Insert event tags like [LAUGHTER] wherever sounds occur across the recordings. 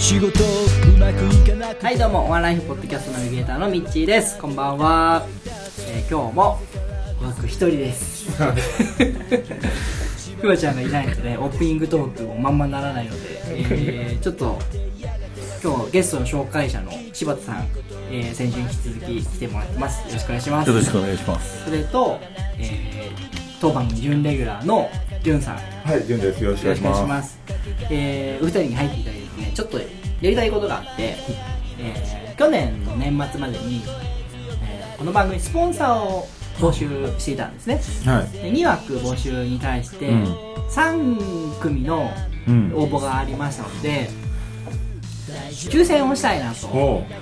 仕事うまくいかなくはいどうもワンライフポッドキャストナビゲーターのミッチーです。こんばんは、えー今日も僕一人です。[LAUGHS] ふわちゃんがいないのでねオープニングトークもまんまならないので、えーちょっと今日ゲストの紹介者の柴田さん、えー先週に引き続き来てもらってます。よろしくお願いします。よろしくお願いします。それと、えー、当番組準レギュラーのじゅんさん。よはい、順です。よろしくお願いしま。ますす。えー、お二人に入っていただいてちょっとやりたいことがあって、えー、去年の年末までに、えーこの番組スポンサーを募集していたんですねはい。で2枠募集に対してうん3組のうん。応募がありましたので抽選をしたいなと思って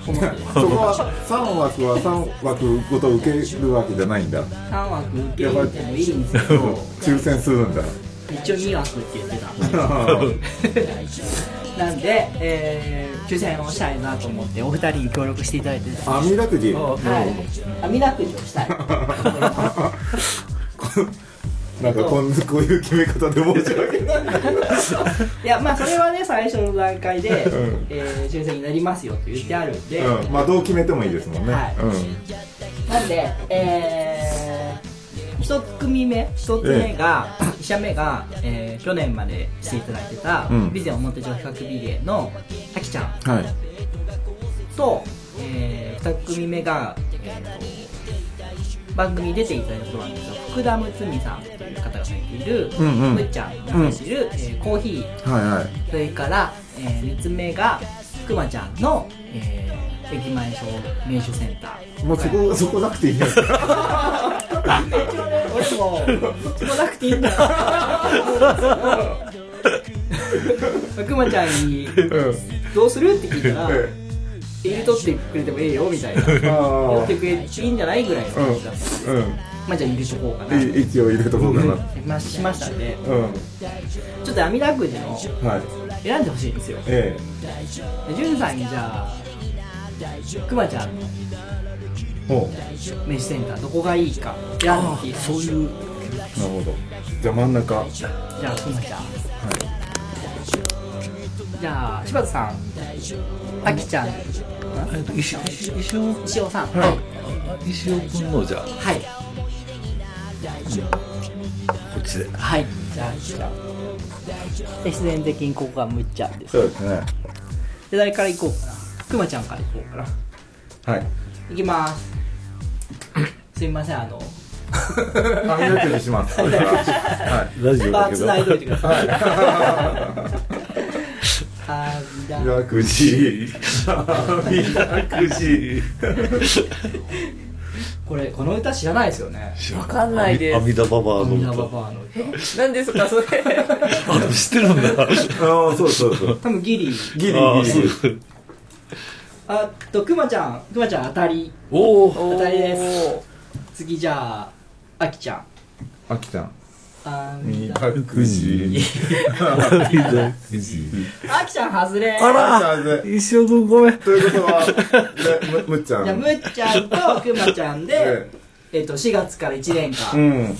そこは三枠は三枠ごと受けるわけじゃないんだ。3枠受け入れてもいいんですけど抽選するんだ。一応2枠って言ってた [LAUGHS] [LAUGHS] [LAUGHS] なんで、えー、抽選をしたいなと思ってお二人に協力していただいてですね網だくじ？はい網だくじをしたい [LAUGHS] なんかこんこういう決め方で申し訳ない。いやまあそれはね最初の段階で、うんえー抽選になりますよって言ってあるんで、うん。まあどう決めてもいいですもんね。はいうん。なんでえー、一組目一つ目が、一社目が、えー去年までしていただいてた、うん。ビゼオ表情比較美芸のあきちゃん。はい。と、えー、2組目が、えーと番組に出ていただいたことなんですよ。福田睦美さんという方がされている、うんうん。むっちゃんがされている、えーコーヒー。はいはい。それから、え3つ目がくまちゃんの、えー駅前小名手センター。もうそこそこなくていいんです。か。[LAUGHS] 俺もそこなくていいんだよくまちゃんにうん。「どうする?」って聞いたらえ「入れとってくれてもええよ」みたいなえやあってくれていいんじゃない？ぐらいの感じだったん。まあじゃあ入れとこうかな。い一応入れとこうかな。まあしましたんで、うん。ちょっと網だくじのはい。選んでほしいんですよ。えでじゅんさんにじゃあ、くまちゃんの。飯センターどこがいいか選んでほしい。そういう。なるほど。じゃあ真ん中。はい。じゃあくまちゃん。じゃあ柴田さん、あきちゃん、えっと石石石尾？石尾さん。はい石尾君のじゃあはい。こっちではい。じゃああきちゃん。で必然的にここがむっちゃんです。そうですね。で誰から行こうかな？くまちゃんから行こうかな。はい。いきます。すいませんあの。網だくじしま [LAUGHS] はい。ラジオだけど繋いどいてください。あーだ網だくじ。網だくじこれこの歌知らないですよね。わかんないです阿弥陀ババアの歌ババアの歌。何ですかそれ？[LAUGHS] あ知ってるんだああ、そうそうそう。多分ギリ。ギリギリ。あとくまちゃん、くまちゃん当たり。おお当たりです。次じゃああきちゃん。あきちゃん。あ網だくじ。網だくじあきちゃん外れ。あらあら石尾君ごめんということは、ねむむっちゃん。じゃあむっちゃんとくまちゃんでえ、えっと4月から1年間。うん。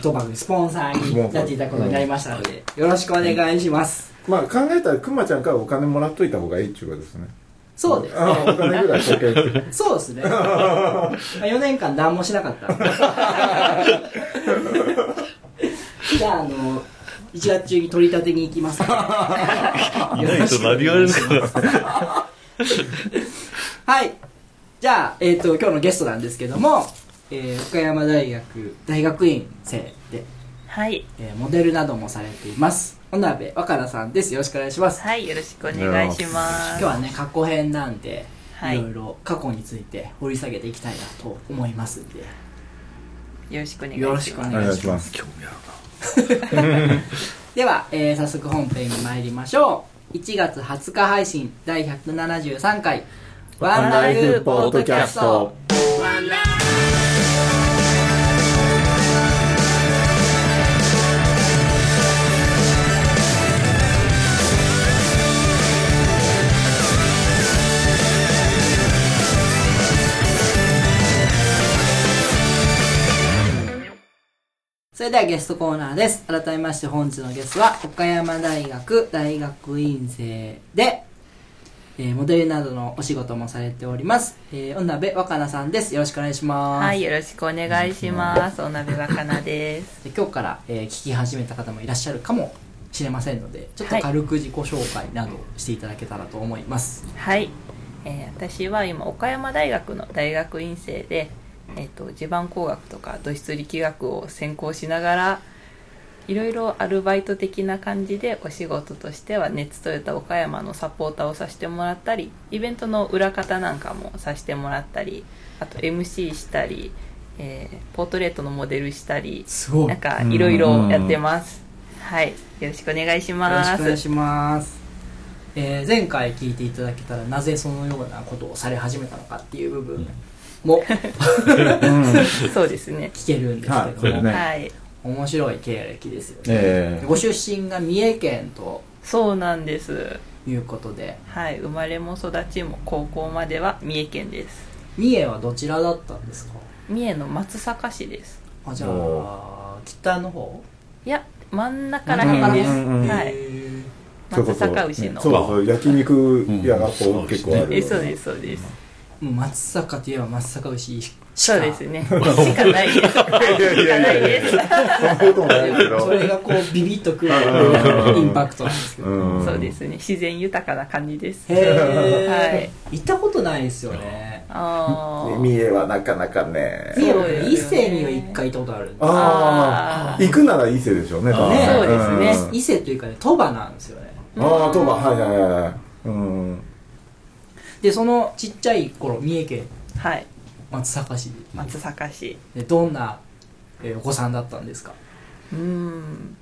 当番組スポンサーになっていただくことになりましたので、よろしくお願いします。まあ考えたらくまちゃんからお金もらっといた方がいいっていうことですね。そうですああ、お金ぐらいかけて。そうですね。4年間何もしなかった。[LAUGHS] じゃあ、あの、1月中に取り立てに行きます。いないと何言われるかはい。じゃあ、えっ、と、今日のゲストなんですけども、えー岡山大学大学院生で、はいえーモデルなどもされています。小鍋若菜さんです。よろしくお願いします。はいよろしくお願いします今日はね、過去編なんで、はいいろいろ過去について掘り下げていきたいなと思いますんで、よろしくお願いしますよろしくおお願いします。願いします。興味あるな [LAUGHS] では、えー早速本編に参りましょう。1月20日配信第173回ワンライフポッドキャストそれではゲストコーナーです。改めまして本日のゲストは岡山大学大学院生で、えーモデルなどのお仕事もされております、えー、女部若菜さんです。よろしくお願いします、はい、よろしくお願いします。お鍋若菜です。[LAUGHS] で今日から、えー聞き始めた方もいらっしゃるかもしれませんのでちょっと軽く自己紹介などしていただけたらと思います、はい、えー私は今岡山大学の大学院生で、えー、と地盤工学とか土質力学を専攻しながらいろいろアルバイト的な感じでお仕事としては熱トヨタ岡山のサポーターをさせてもらったりイベントの裏方なんかもさせてもらったりあと MC したり、えーポートレートのモデルしたりすごい。なんかいろいろやってます。はい、よろしくお願いしよろます。しくお願いします、えー前回聞いていただけたらなぜそのようなことをされ始めたのかっていう部分も。そうですね。聞けるんですけどはい。はい、面白い経歴ですよね、えご出身が三重県と。そうなんです。いうことで。はい、生まれも育ちも高校までは三重県です。三重はどちらだったんですか？三重の松阪市です。あじゃあ北の方？いや、真ん中ら辺です。うんうんうんはい、松そ阪牛の。そうそう焼肉屋がこう結構ある。え、そうです、そうです。もう松阪といえば松阪牛しか。そうですね。しかないです。しかないです。そんなこともないけど。それがこうビビッとくるインパクトなんですけど、うん。そうですね。自然豊かな感じです。へえ、はい。行ったことないですよね。あー。三重はなかなかね。三重は伊勢には一回行ったことあるんですああ行くなら伊勢でしょうねね。そうですね。ん。伊勢というかね鳥羽なんですよね。ああ鳥羽。はいはいはいはい。うんでそのちっちゃい頃三重県。はい、松阪市。松阪市。でどんな、えーお子さんだったんですか？うーん。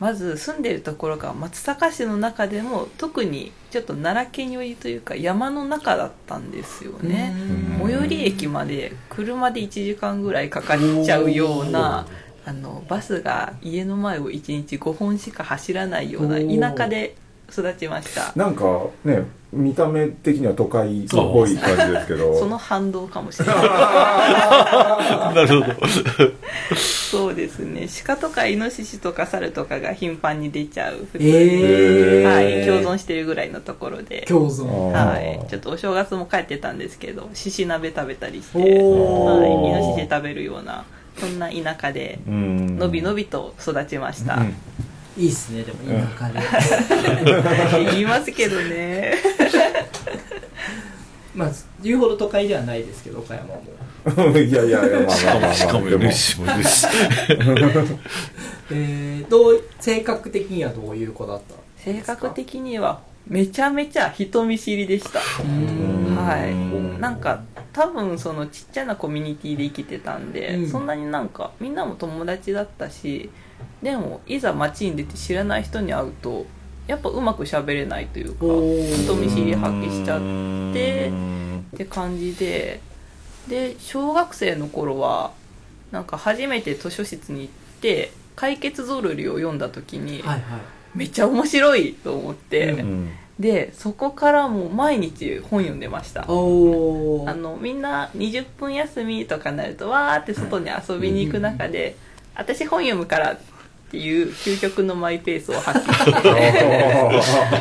まず住んでるところが松阪市の中でも特にちょっと奈良県寄りというか山の中だったんですよね。うん。最寄り駅まで車で1時間ぐらいかかっちゃうようなあのバスが家の前を1日5本しか走らないような田舎で育ちました。なんかね見た目的には都会っぽい感じですけど。[LAUGHS] その反動かもしれない。[LAUGHS] なるほど。そうですね。鹿とかイノシシとか猿とかが頻繁に出ちゃう。普通に、ええはい、共存してるぐらいのところで。共存。はい、ちょっとお正月も帰ってたんですけど獅子鍋食べたりして、はい、イノシシ食べるようなそんな田舎でうん。のびのびと育ちました、うんいいっすねでも田舎で。[LAUGHS] 言いますけどね。[LAUGHS] まあ言うほど都会ではないですけど岡山も。[LAUGHS] いやいやいやまあまあまあまあ。しかもでも。NSC も。えー、どう性格的にはどういう子だった性格的にはめちゃめちゃ人見知りでした。うん。はい。なんか多分そのちっちゃなコミュニティで生きてたんで、うん。そんなになんかみんなも友達だったしでもいざ街に出て知らない人に会うとやっぱうまく喋れないというか人見知り発揮しちゃってって感じでで小学生の頃はなんか初めて図書室に行って解決ぞろりを読んだ時に、はいはい。めっちゃ面白いと思って、うんうん。でそこからもう毎日本読んでました。あのみんな20分休みとかになるとわーって外に遊びに行く中で、私本読むからっていう究極のマイペースを発揮し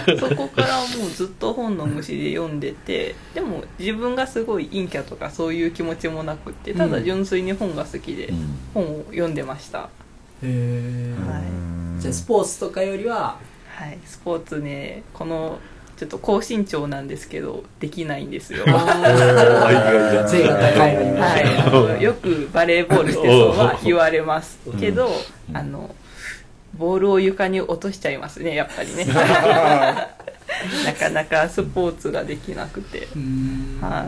て [LAUGHS] そこからもうずっと本の虫で読んでてでも自分がすごい陰キャとかそういう気持ちもなくってただ純粋に本が好きで本を読んでました、へえはい。じゃあスポーツとかよりははい、スポーツねこのちょっと高身長なんですけどできないんですよ。[LAUGHS] あー。背が高いのにもはい、よくバレーボールしてそうは言われますけど、あのボールを床に落としちゃいますねやっぱりね。[LAUGHS] なかなかスポーツができなくて。は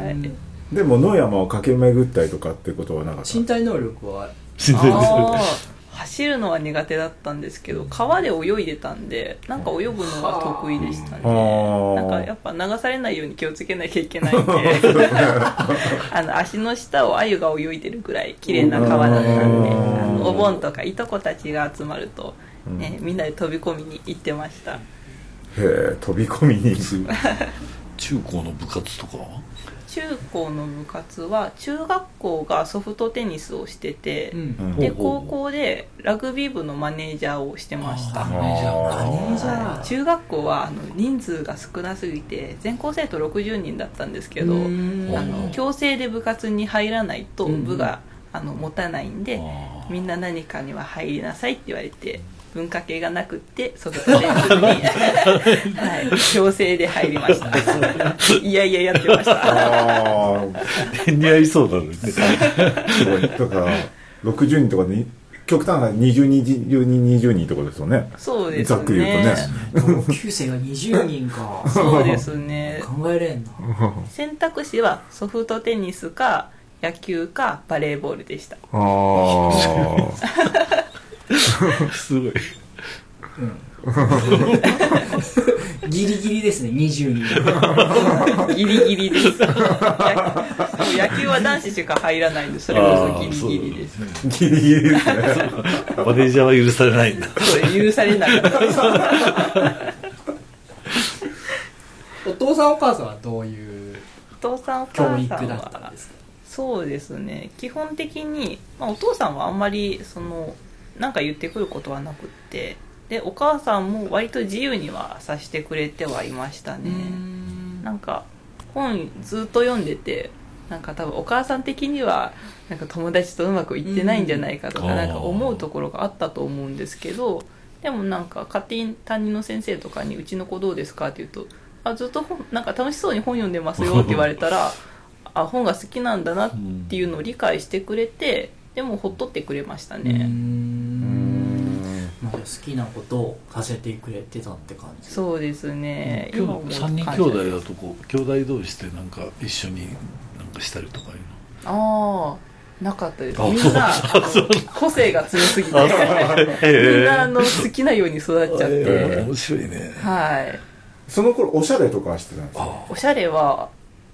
い。でも野山を駆け巡ったりとかってことはなかった？身体能力は？自然です。走るのは苦手だったんですけど川で泳いでたんでなんか泳ぐのが得意でしたね。あなんかやっぱ流されないように気をつけなきゃいけないんで [LAUGHS] [LAUGHS] あの足の下を鮎が泳いでるぐらい綺麗な川だったんでうん。あのお盆とかいとこたちが集まると、ねみんなで飛び込みに行ってました。へえ飛び込みに [LAUGHS] 中高の部活とかは？中高の部活は中学校がソフトテニスをしてて、うん。で高校でラグビー部のマネージャーをしてました。あマネージャー中学校はあの人数が少なすぎて全校生徒60人だったんですけどうん。あの強制で部活に入らないとうん。部があの持たないんであみんな何かには入りなさいって言われて文化系がなくってソフトテニス部に、[LAUGHS] はい、強制で入りました。いやいややってました。ああーに合いそうなのにね。すごい。だから60人とかに極端な20人20人20人とですよね。そうですね。ざっくり言うとね。同級生が20人か。そうですね。考えれんな。選択肢はソフトテニスか野球かバレーボールでした。ああ [LAUGHS] [LAUGHS] すごい。ギリギリですね20人ギリギリです。野 [LAUGHS] 野球は男子しか入らないんでそれこそギリギリです。ギリギリです。ねマネージャーは許されない。んだそう許されなかった。ですお父さんお母さんはどういうお父さんお教母さん育だったんはですかそうですね。基本的に、まあ、お父さんはあんまりそのなんか言ってくることはなくって。でお母さんも割と自由にはさせてくれてはいましたね。なんか本ずっと読んでてなんか多分お母さん的にはなんか友達とうまくいってないんじゃないかとかうん。なんか思うところがあったと思うんですけどでもなんか勝手に担任の先生とかに「うちの子どうですか?」って言うと「あずっと本なんか楽しそうに本読んでますよ」って言われたら [LAUGHS] あ本が好きなんだなっていうのを理解してくれてでもほっとってくれましたね。ん。まあ好きなことをさせてくれてたって感じ。そうですね。今思うと3人兄弟だとこう兄弟同士でなんか一緒になんかしたりとかいうああなかったです。あみんな個性が強すぎて。の [LAUGHS] みんなあの好きなように育っちゃっえてー。面白いね。はい。その頃おしゃれとかはしてたんですか？おしゃれは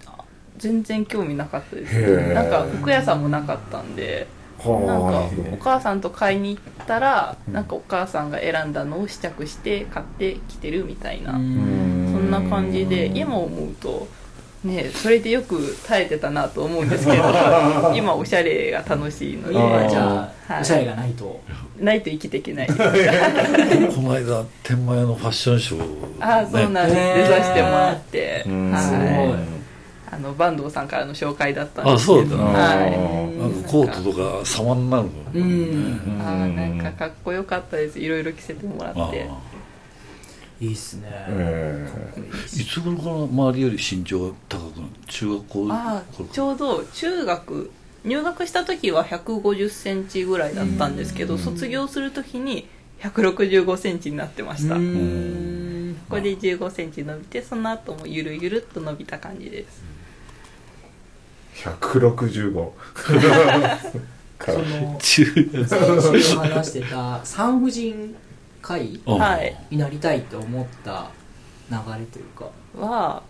あ全然興味なかったですなんか服屋さんもなかったんで。はあなんかお母さんと買いに行ったらなんかお母さんが選んだのを試着して買ってきてるみたいな。そんな感じで今思うとねそれでよく耐えてたなと思うんですけど [LAUGHS] 今おしゃれが楽しいので。じゃあ、はい。おしゃれがないと。ないと生きていけない。この間天満屋のファッションショー、ああそうなんです、ね出させてもらって、い。すごいあの坂東さんからの紹介だったんであすけど。そうだなはい。なんかコートとか様になるのうん。あーなんかかっこよかったです。いろいろ着せてもらあって。いいっすね、えいつ頃から周りより身長が高くなる中学校あちょうど中学入学した時は1 5 0センチぐらいだったんですけど卒業する時に1 6 5センチになってました。うこーん。こで1 5センチ伸びてその後もゆるゆるっと伸びた感じです。ー、165 [LAUGHS] かそらの中先週話してた産婦人科医あはい。になりたいって思った流れというか。は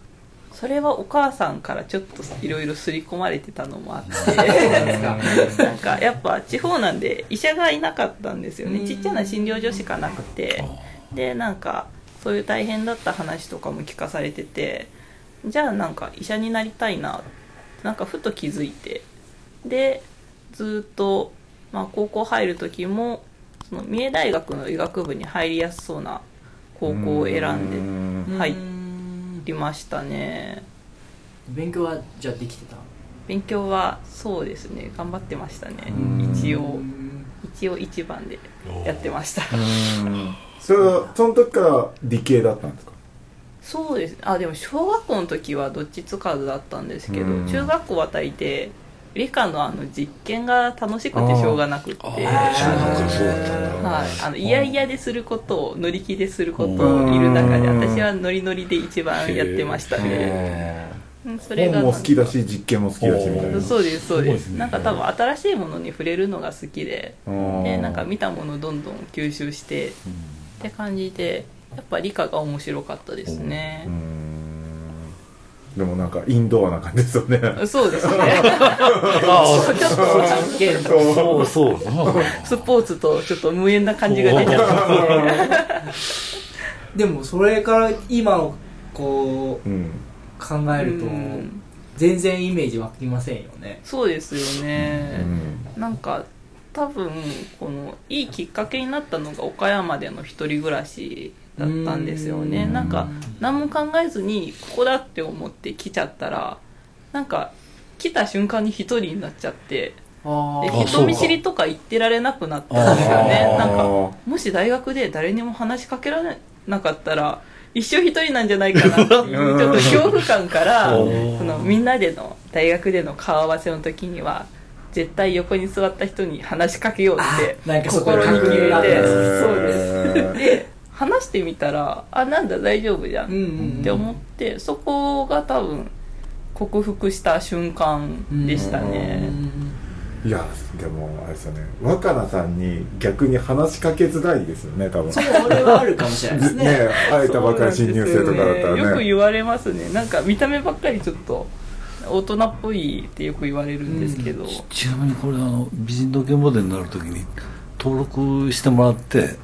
それはお母さんからちょっといろいろ刷り込まれてたのもあって。[LAUGHS] なんか。やっぱ地方なんで医者がいなかったんですよね。ちっちゃな診療所しかなくて。でなんかそういう大変だった話とかも聞かされてて。じゃあなんか医者になりたいななんかふと気づいてでずっと、まあ、高校入る時もその三重大学の医学部に入りやすそうな高校を選んで入っりましたね。勉強はじゃあできてた？勉強はそうですね。頑張ってましたね。うん。一応一応一番でやってました。[LAUGHS] それはその時から理系だったんですか？そうです。あでも小学校の時はどっちつかずだったんですけどうん。中学校は大抵理科のあの実験が楽しくてしょうがなくって。中学からそうだったんだあの嫌々ですることを乗り気ですることをいる中で私はノリノリで一番やってましたね。それが本も好きだし実験も好きだしみたいな。そうですそうです。ねなんか多分新しいものに触れるのが好きでうんでなんか見たものをどんどん吸収してって感じでやっぱ理科が面白かったですね。うーん。でもなんかインドアな感じですよね。そうですね。[LAUGHS] あちょっと実験とあそうそう。スポーツとちょっと無縁な感じが出ちゃった。んですねでもそれから今をこううん考えるとうん。全然イメージ湧きませんよね。そうですようね、ん。なんか多分このいいきっかけになったのが岡山での一人暮らしだったんですよね。うん。なんか何も考えずにここだって思って来ちゃったらなんか来た瞬間に一人になっちゃってあであ人見知りとか言ってられなくなったんですよね。なんかもし大学で誰にも話しかけられなかったら一生一人なんじゃないかなっていう [LAUGHS] ちょっと恐怖感からそのみんなでの大学での顔合わせの時には絶対横に座った人に話しかけようって心に決めて。そうです。で話してみたらあなんだ大丈夫じゃんうんうんうん。って思ってそこが多分克服した瞬間でしたね。いやでもあれですよね。若菜さんに逆に話しかけづらいですよね多分。それはあるかもしれないですね。[LAUGHS] ね会えたばかり新入生とかだったらね。ねよ。く言われますね。なんか見た目ばっかりちょっと大人っぽいってよく言われるんですけど、ちなみにこれあの美人時計モデルになるときに登録してもらって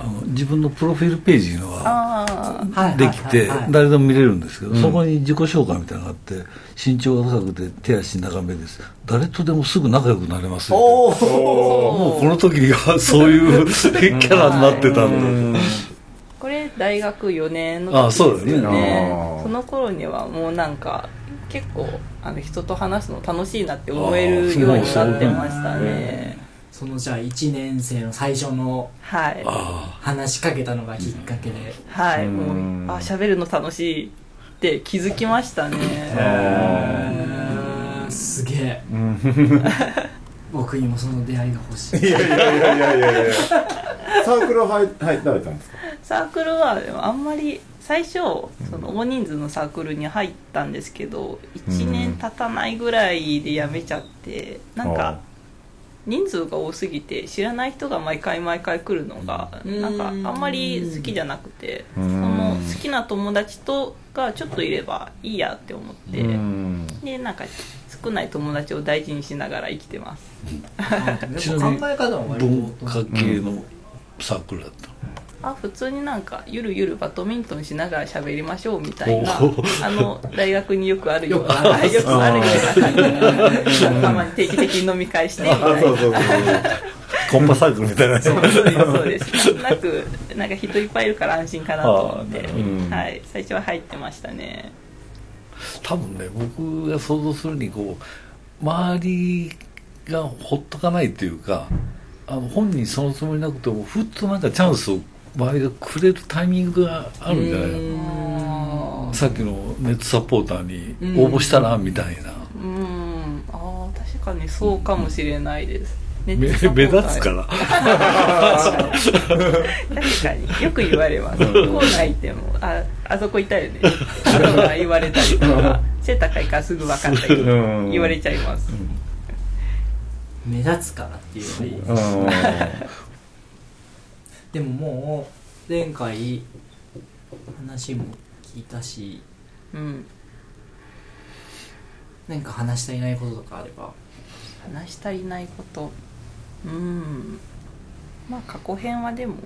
あの自分のプロフィールページのができて誰でも見れるんですけど、うん。そこに自己紹介みたいなのがあって身長が高くて手足長めです。誰とでもすぐ仲良くなれますよ。おおもうこの時にはそういうキャラになってたんだこれ大学4年のあ時ですよね。その頃にはもうなんか結構あの人と話すの楽しいなって思えるようになってましたねそのじゃあ1年生の最初のはい。あ話しかけたのがきっかけで。はい。うん。もうあ喋るの楽しいって気づきましたね。へー。すげえ。う [LAUGHS] ん僕にもその出会いが欲しい。いやいやいやいやいやいや。サークル入入られたんですか？サークルはでもあんまり最初その大人数のサークルに入ったんですけど1年経たないぐらいで辞めちゃってなんか人数が多すぎて知らない人が毎回毎回来るのがうん。なんかあんまり好きじゃなくてうそんの好きな友達とがちょっといればいいやって思ってうん。でなんか少ない友達を大事にしながら生きてます。ちなみに考え方も割文と化系のサークルだった、あ普通になんかゆるゆるバドミントンしながら喋りましょうみたいなあの大学によくあるようなよくある。よくあるような感じでたまに定期的に飲み会してみたいな。あそうそうそうコンパサークルみたいな。そうです。そうですなくなんか人いっぱいいるから安心かなと思って、はい、最初は入ってましたね。多分ね僕が想像するにこう周りがほっとかないっていうかあの本人そのつもりなくてもふっとなんかチャンスを周りがくれるタイミングがあるんじゃないの？あさっきのネットサポーターに応募したらみたいな。うん。ああ確かにそうかもしれないです、目トサポ目ーター立つから。確かに。よく言われます。校内行っても。ああそこいたよね。とか言われたり。とか背高いからすぐ分かったりうん。言われちゃいます。目立つからっていうのがいいうんでももう前回話も聞いたしうん。何か話したいないこととかあれば。話し足りないことうん。まあ過去編はでも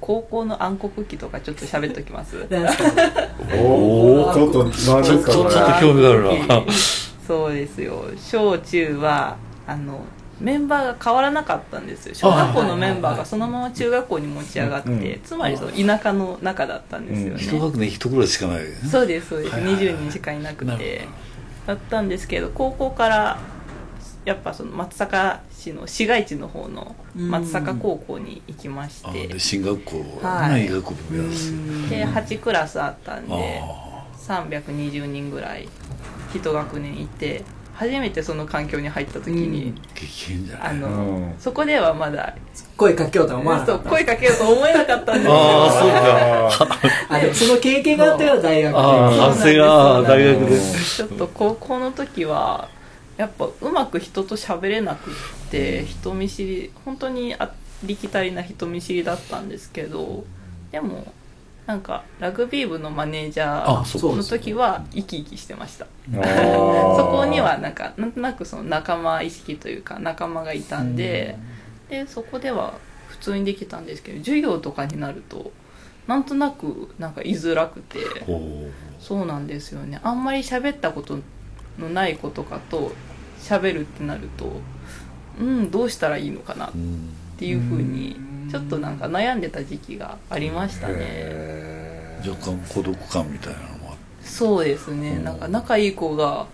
高校の暗黒期とかちょっと喋っときます。[LAUGHS] おおちょっと何ですかちょっとこれちょっと興味があるな。[LAUGHS] そうですよ。小中はあのメンバーが変わらなかったんですよ。小学校のメンバーがそのまま中学校に持ち上がって、うんうんつまりその田舎の中だったんですよね、一学年一ぐらいしかないそうですそうです。はいはいはい。20人しかいなくて。だったんですけど高校からやっぱその松阪市の市街地の方の松阪高校に行きましあてで進学校はい。医学部目指すで8クラスあったんであ320人ぐらい一学年いて初めてその環境に入った時に、あの、うん。そこではまだ声かけようとは思わなかった。そう声かけようと思えなかったんですよ。ああそうか。[LAUGHS] あその経験があったから大学で。ああが大学で。ちょっと高校の時はやっぱうまく人と喋れなくって人見知り本当にありきたりな人見知りだったんですけどでもなんかラグビー部のマネージャーの時は生き生きしてました。[LAUGHS] そこにはなんかなんとなくその仲間意識というか仲間がいたんででそこでは普通にできたんですけど授業とかになるとなんとなくなんか居づらくてそうなんですよね。あんまり喋ったことのない子とかと喋るってなるとうんどうしたらいいのかなっうんていうふうにちょっとなんか悩んでた時期がありましたね。若干孤独感みたいなのもあって。そうですね。うんなんか仲いい子が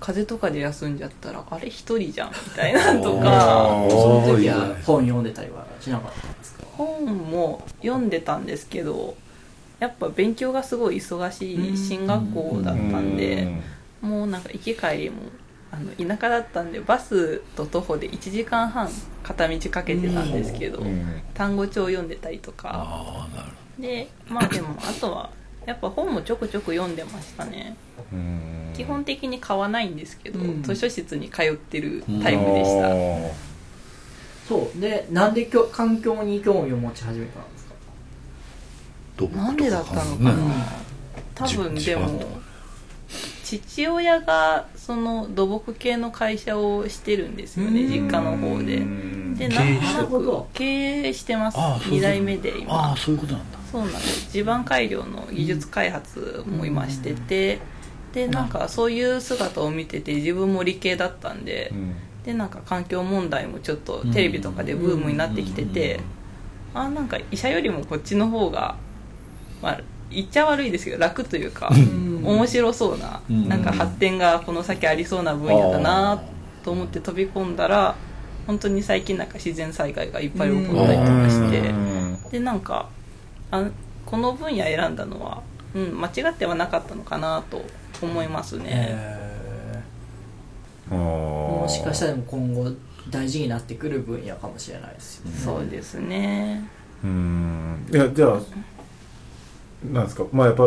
風邪とかで休んじゃったらあれ一人じゃんみたいなとあかーその時は。本読んでたりはしなかった。んですか本も読んでたんですけどやっぱ勉強がすごい忙しい進学校だったんでもうなんか行き帰りもあの田舎だったんでバスと徒歩で1時間半片道かけてたんですけど、うん。単語帳を読んでたりとか。ああなるでまあでもあとはやっぱ本もちょくちょく読んでましたね。うん。基本的に買わないんですけど、うん。図書室に通ってるタイプでした、そう。でなんできょ環境に興味を持ち始めたんですか？なんでだったのかな、ね多分じでも父親がその土木系の会社をしてるんですよねうん。実家の方で。で経営なんとななるほど。く経営してますああそうそう2代目であ今。あそういうことなんだ。そうなんです。地盤改良の技術開発も今してて。でなんかそういう姿を見てて自分も理系だったんで。うん。でなんか環境問題もちょっとテレビとかでブームになってきてて。あなんか医者よりもこっちの方がまあ言っちゃ悪いですけど楽というか面白そうなうん。なんか発展がこの先ありそうな分野だなと思って飛び込んだら本当に最近なんか自然災害がいっぱい起こったりとかしてうん。でなんかあこの分野選んだのは、うん、間違ってはなかったのかなと思いますね、もしかしたらでも今後大事になってくる分野かもしれないですよね。そうですね。うん。いやじゃあなんですか？まあやっぱ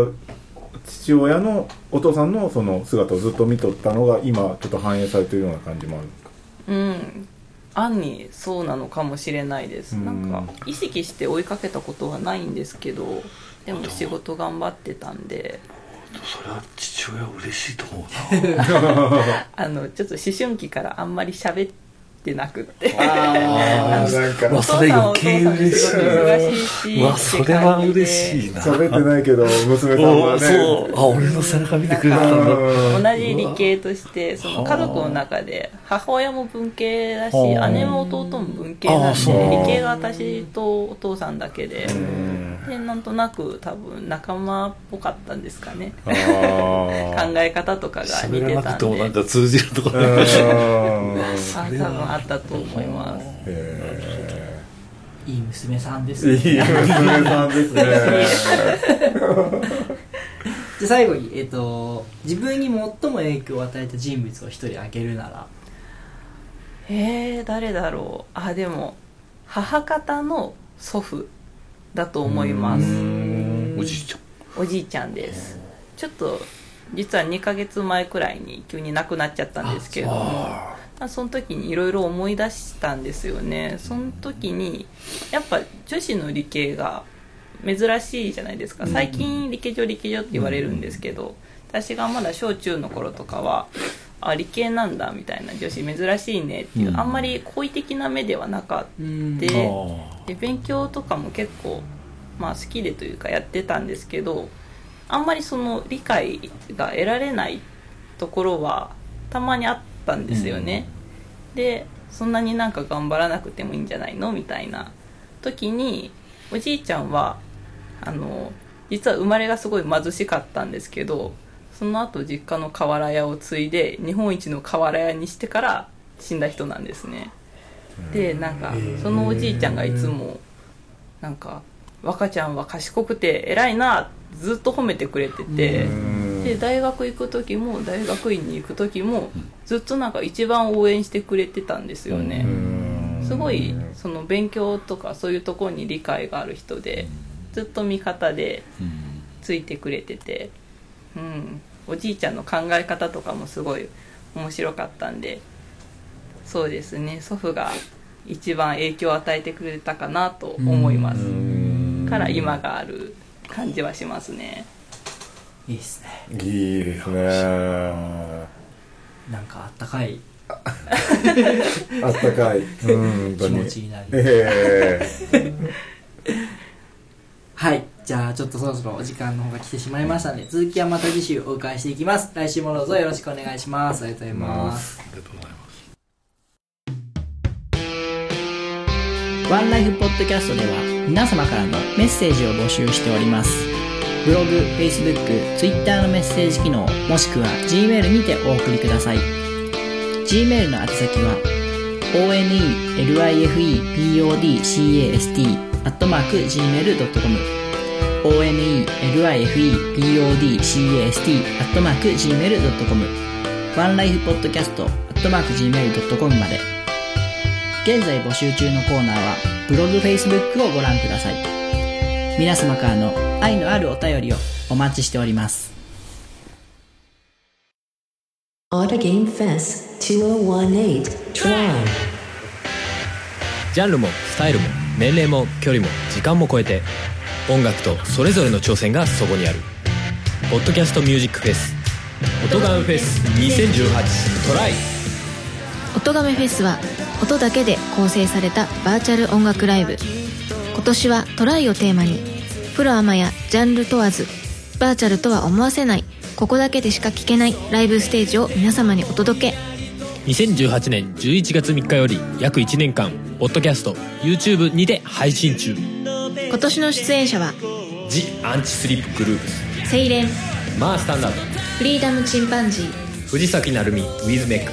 父親のお父さんのその姿をずっと見とったのが今ちょっと反映されてるような感じもあるんですか？うん。暗にそうなのかもしれないです。うん。なんか意識して追いかけたことはないんですけどでも仕事頑張ってたんで。それは父親は嬉しいと思うな。[LAUGHS] あのちょっと思春期からあんまり喋ってなくって。あーなんか。お父さんはお父さんですごい忙しいわそれは嬉しいな。喋ってないけど娘さんおはね。そうあ俺の背中見てくれたんだ。うん同じ理系としてその家族の中で母親も文系だしはあ姉も弟も文系なんで理系が私とお父さんだけでうん。でなんとなく多分仲間っぽかったんですかね。[LAUGHS] 考え方とかが似喋らなてたんで。くてもなんか通じるところうん。あ多分あったと思います。へいい娘さんですーいい娘さんですね。で最後に、えっと自分に最も影響を与えた人物を一人挙げるなら。えー、誰だろう。あでも母方の祖父だと思います。おじいちゃん。おじいちゃんです。ちょっと実は2ヶ月前くらいに急に亡くなっちゃったんですけれども。あまあその時にいろいろ思い出したんですよね。その時にやっぱ女子の理系が珍しいじゃないですか。最近理系女理系女って言われるんですけど私がまだ小中の頃とかはあ理系なんだみたいな女子珍しいねっていう、うん。あんまり好意的な目ではなかった。うん。で勉強とかも結構、まあ、好きでというかやってたんですけどあんまりその理解が得られないところはたまにあったんですよね、でそんなになんか頑張らなくてもいいんじゃないの？みたいな時におじいちゃんはあの実は生まれがすごい貧しかったんですけどその後実家の瓦屋を継いで日本一の瓦屋にしてから死んだ人なんですね。でなんかそのおじいちゃんがいつもなんか「若ちゃんは賢くて偉いな」ずっと褒めてくれててうんうんで大学行く時も大学院に行く時もずっとなんか一番応援してくれてたんですよね、すごいその勉強とかそういうところに理解がある人でずっと味方でうん。ついてくれてて、うん、おじいちゃんの考え方とかもすごい面白かったんでそうですね。祖父が一番影響を与えてくれたかなと思います。から今がある感じはしますねいいですね。いいですね。なんかあったかい。あったかい。[LAUGHS] うん気持ちになる。え [LAUGHS] はい。じゃあちょっとそろそろお時間の方が来てしまいましたので続きはまた次週お伺いしていきます。来週もどうぞよろしくお願いします。ありがとうございます。ありがとうございますワンライフポッドキャストでは皆様からのメッセージを募集しております。ブログ、Facebook、Twitter のメッセージ機能、もしくは Gmail にてお送りください。Gmail の宛先は onelifepodcast アットマーク gmail.com onelifepodcast アットマーク gmail.com ワンライフポッドキャストアットマーク gmail.com まで現在募集中のコーナーはブログ Facebook をご覧ください皆様からの愛のあるお便りをお待ちしております。Auto Game Fest 2018 Try. ジャンルもスタイルも年齢も距離も時間も超えて音楽とそれぞれの挑戦がそこにある「ポッドキャストミュージックフェス」「音ガンフェス2018トライ」音亀フェスは音だけで構成されたバーチャル音楽ライブ。今年はトライをテーマにプロアマやジャンル問わずバーチャルとは思わせないここだけでしか聴けないライブステージを皆様にお届け。2018年11月3日より約1年間ポッドキャスト YouTube にて配信中。今年の出演者は「ジ・アンチスリップグループ。スセイレン」「マースタンダード」フリーダムチンパンジー「藤崎鳴海ウィズメック」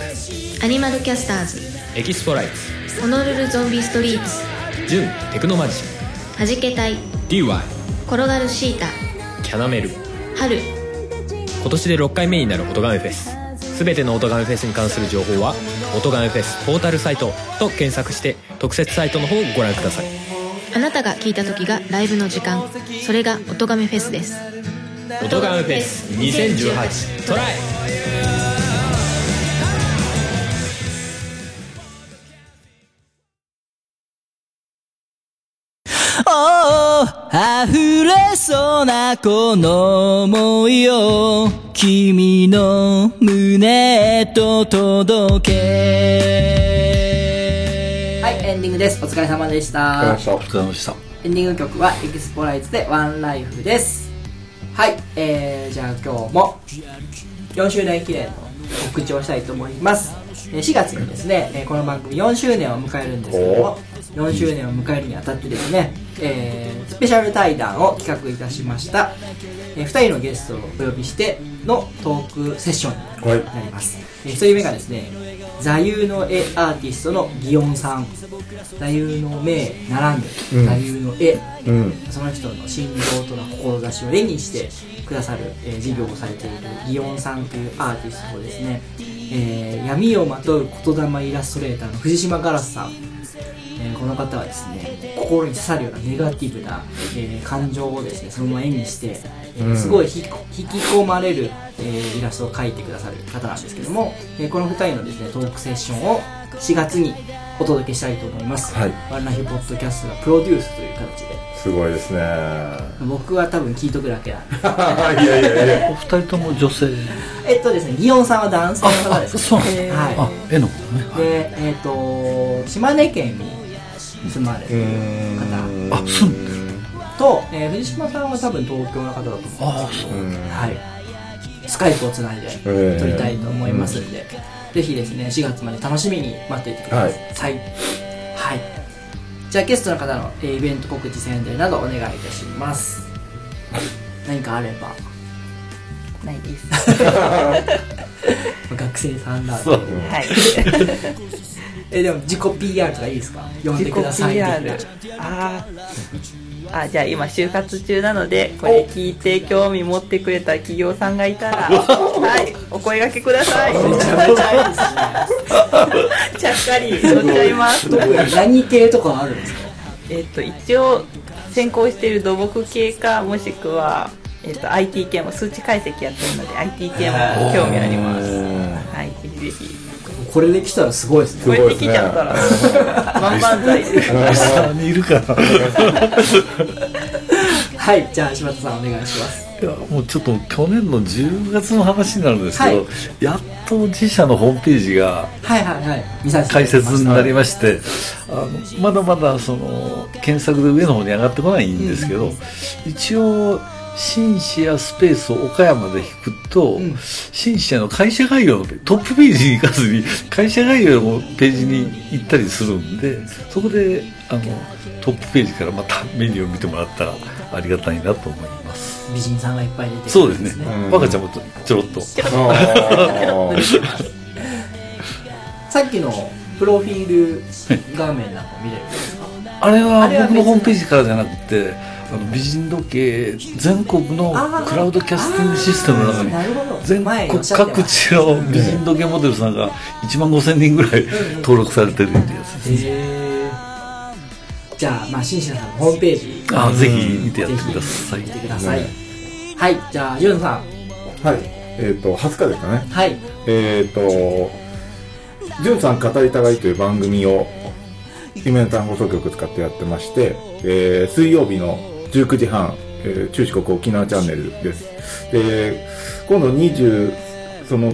アニマルキャスターズ「エキスポライツ。ホノルルゾンビストリート」「ジュンテクノマジシはじけたい。DY」転がるシータ「キャナメル」春。今年で6回目になる音ガメフェス。全ての音ガメフェスに関する情報は「音ガメフェスポータルサイト」と検索して特設サイトの方をご覧ください。あなたが聴いた時がライブの時間。それが音亀フェスです。音フェス2018トライこの想いを君の胸へと届け。はいエンディングです。お疲れ様でした。ー、お疲れ様でした。エンディング曲はエクスポライツでワンライフです。はいえー、じゃあ今日も4周年記念の告知をしたいと思います。えー4月にですね、えーこの番組4周年を迎えるんですけども4周年を迎えるにあたってですね、えースペシャル対談を企画いたしました、え2人のゲストをお呼びしてのトークセッションにはいなります、えー、1人目がですね座右の絵アーティストの祇園さん。座右の銘並んで、うん。座右の絵。うん。その人の心情とか志を絵にしてくださる、えー事業をされている祇園さんというアーティストをですね、えー闇をまとう言霊イラストレーターの藤島ガラスさん、えーこの方はですね心に刺さるようなネガティブな、えー感情をですねそのまま絵にして、えーうん。すごい引き引き込まれる、えーイラストを描いてくださる方なんですけども、えーこの2人のですねトークセッションを4月にお届けしたいと思います、はい。ワンライフポッドキャストがプロデュースという形で。すごいですね。僕は多分聞いとくだけなんで。[LAUGHS] いやいやいやお二人とも女性。えっとですね祇園さんは男性の方ですそうなんですはい。あ絵の方ね。でえっと島根県に住まれうてる方。あ住んでと、えー藤島さんは多分東京の方だと思うんですああそう。うんはい。スカイプをつないでえ撮りたいと思いますんで、ぜひですね4月まで楽しみに待っていてください。はい、じゃあゲストの方の、えーイベント告知宣伝などお願いいたします。何かあれば。ないです。[LAUGHS] 学生さんだそう。はい [LAUGHS] えでも自己 PR とかいいですか？呼ん自己でくださいああじゃあ今就活中なのでこれ聞いて興味持ってくれた企業さんがいたらはいお声掛けください。めちゃめちゃいいですねちゃっかり乗っちゃいます。何系とかあるんですか？えっと一応専攻している土木系かもしくは、えっと IT 系も数値解析やってるので IT 系も興味あります。はいぜひぜひこれで来たらすごいですね。これできちゃったら。万々歳です下にいるかな [LAUGHS] はいじゃあ柴田さんお願いします。いやもうちょっと去年の10月の話になるんですけど、はい。やっと自社のホームページが解説になりましてあのまだまだその検索で上の方に上がってこないんですけど、一応シンシアスペースを岡山で引くと、ん。シンシアの会社概要のトップページに行かずに会社概要のページに行ったりするんでそこであのトップページからまたメニューを見てもらったらありがたいなと思います。美人さんがいっぱい出てくるそうですね。うん。若ちゃんもちょちょろっと。さっきのプロフィール画面なんか見れるんですか？あれはあれは別に僕のホームページからじゃなくてあの美人時計全国のクラウドキャスティングシステムの中になるほど。全国各地の美人時計モデルさんが1万5000人ぐらい登録されてるってやつですへえじゃあまあシンシアさんのホームページ。あぜひ見てやってください。見てください。はい。じゃあジュンさん。はい。えっ、と20日ですかね。はい。えっ、と「じゅんさん語りたがい」という番組を夢の単放送局使ってやってまして、えー水曜日の19時半、えー中四国沖縄チャンネルです。で今度20その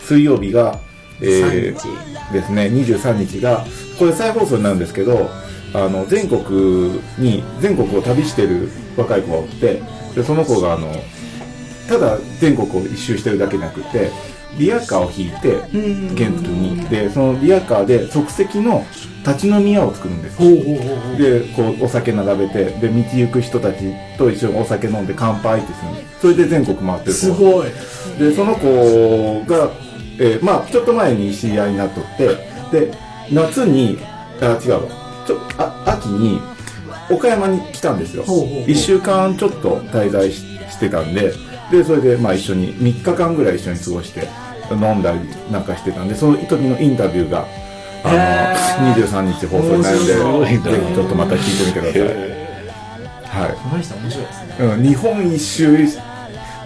水曜日が、えー3ですね23日がこれ再放送になるんですけどあの全国に全国を旅してる若い子がおってでその子があのただ全国を一周してるだけじゃなくてリヤカーを引いて原付に。でそのリヤカーで即席の立ち飲み屋を作るんです。でこうお酒並べてで道行く人たちと一緒にお酒飲んで乾杯ってするんです。それで全国回ってる子すごい。でその子が、えーまあちょっと前に知り合いになっとってで夏にあ違うわ。ちょあ秋に岡山に来たんですよ。ほうほうほう。1週間ちょっと滞在ししてたんででそれでまあ一緒に3日間ぐらい一緒に過ごして飲んだりなんかしてたんでその時のインタビューがあへの23日放送になるんでぜひちょっとまた聞いてみてください。はい。この人面白いですね。うん、日本一周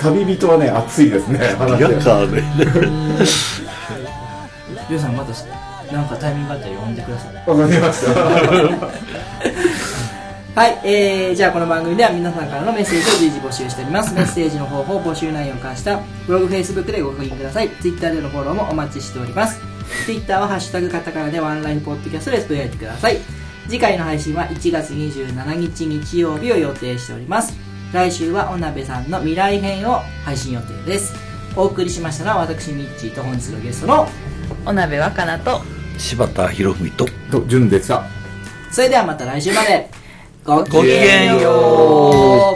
旅人はね熱いですね [LAUGHS] 話リヤカーで。ジュンさんまたなんかタイミングあったら呼んでください。わかりました [LAUGHS] はい、えー、じゃあこの番組では皆さんからのメッセージを随時募集しております。メッセージの方法、募集内容を関したブログ、フェイスブックでご確認ください。ツイッターでのフォローもお待ちしております。ツイッターはハッシュタグカタカナでワンラインポッドキャストでつぶやいてください。次回の配信は1月27日日曜日を予定しております。来週はお鍋さんの未来編を配信予定です。お送りしましたのは私、ミッチーと本日のゲストの、お鍋若菜と柴田博文とと順でしたそれではまた来週まで、ごきげんよう。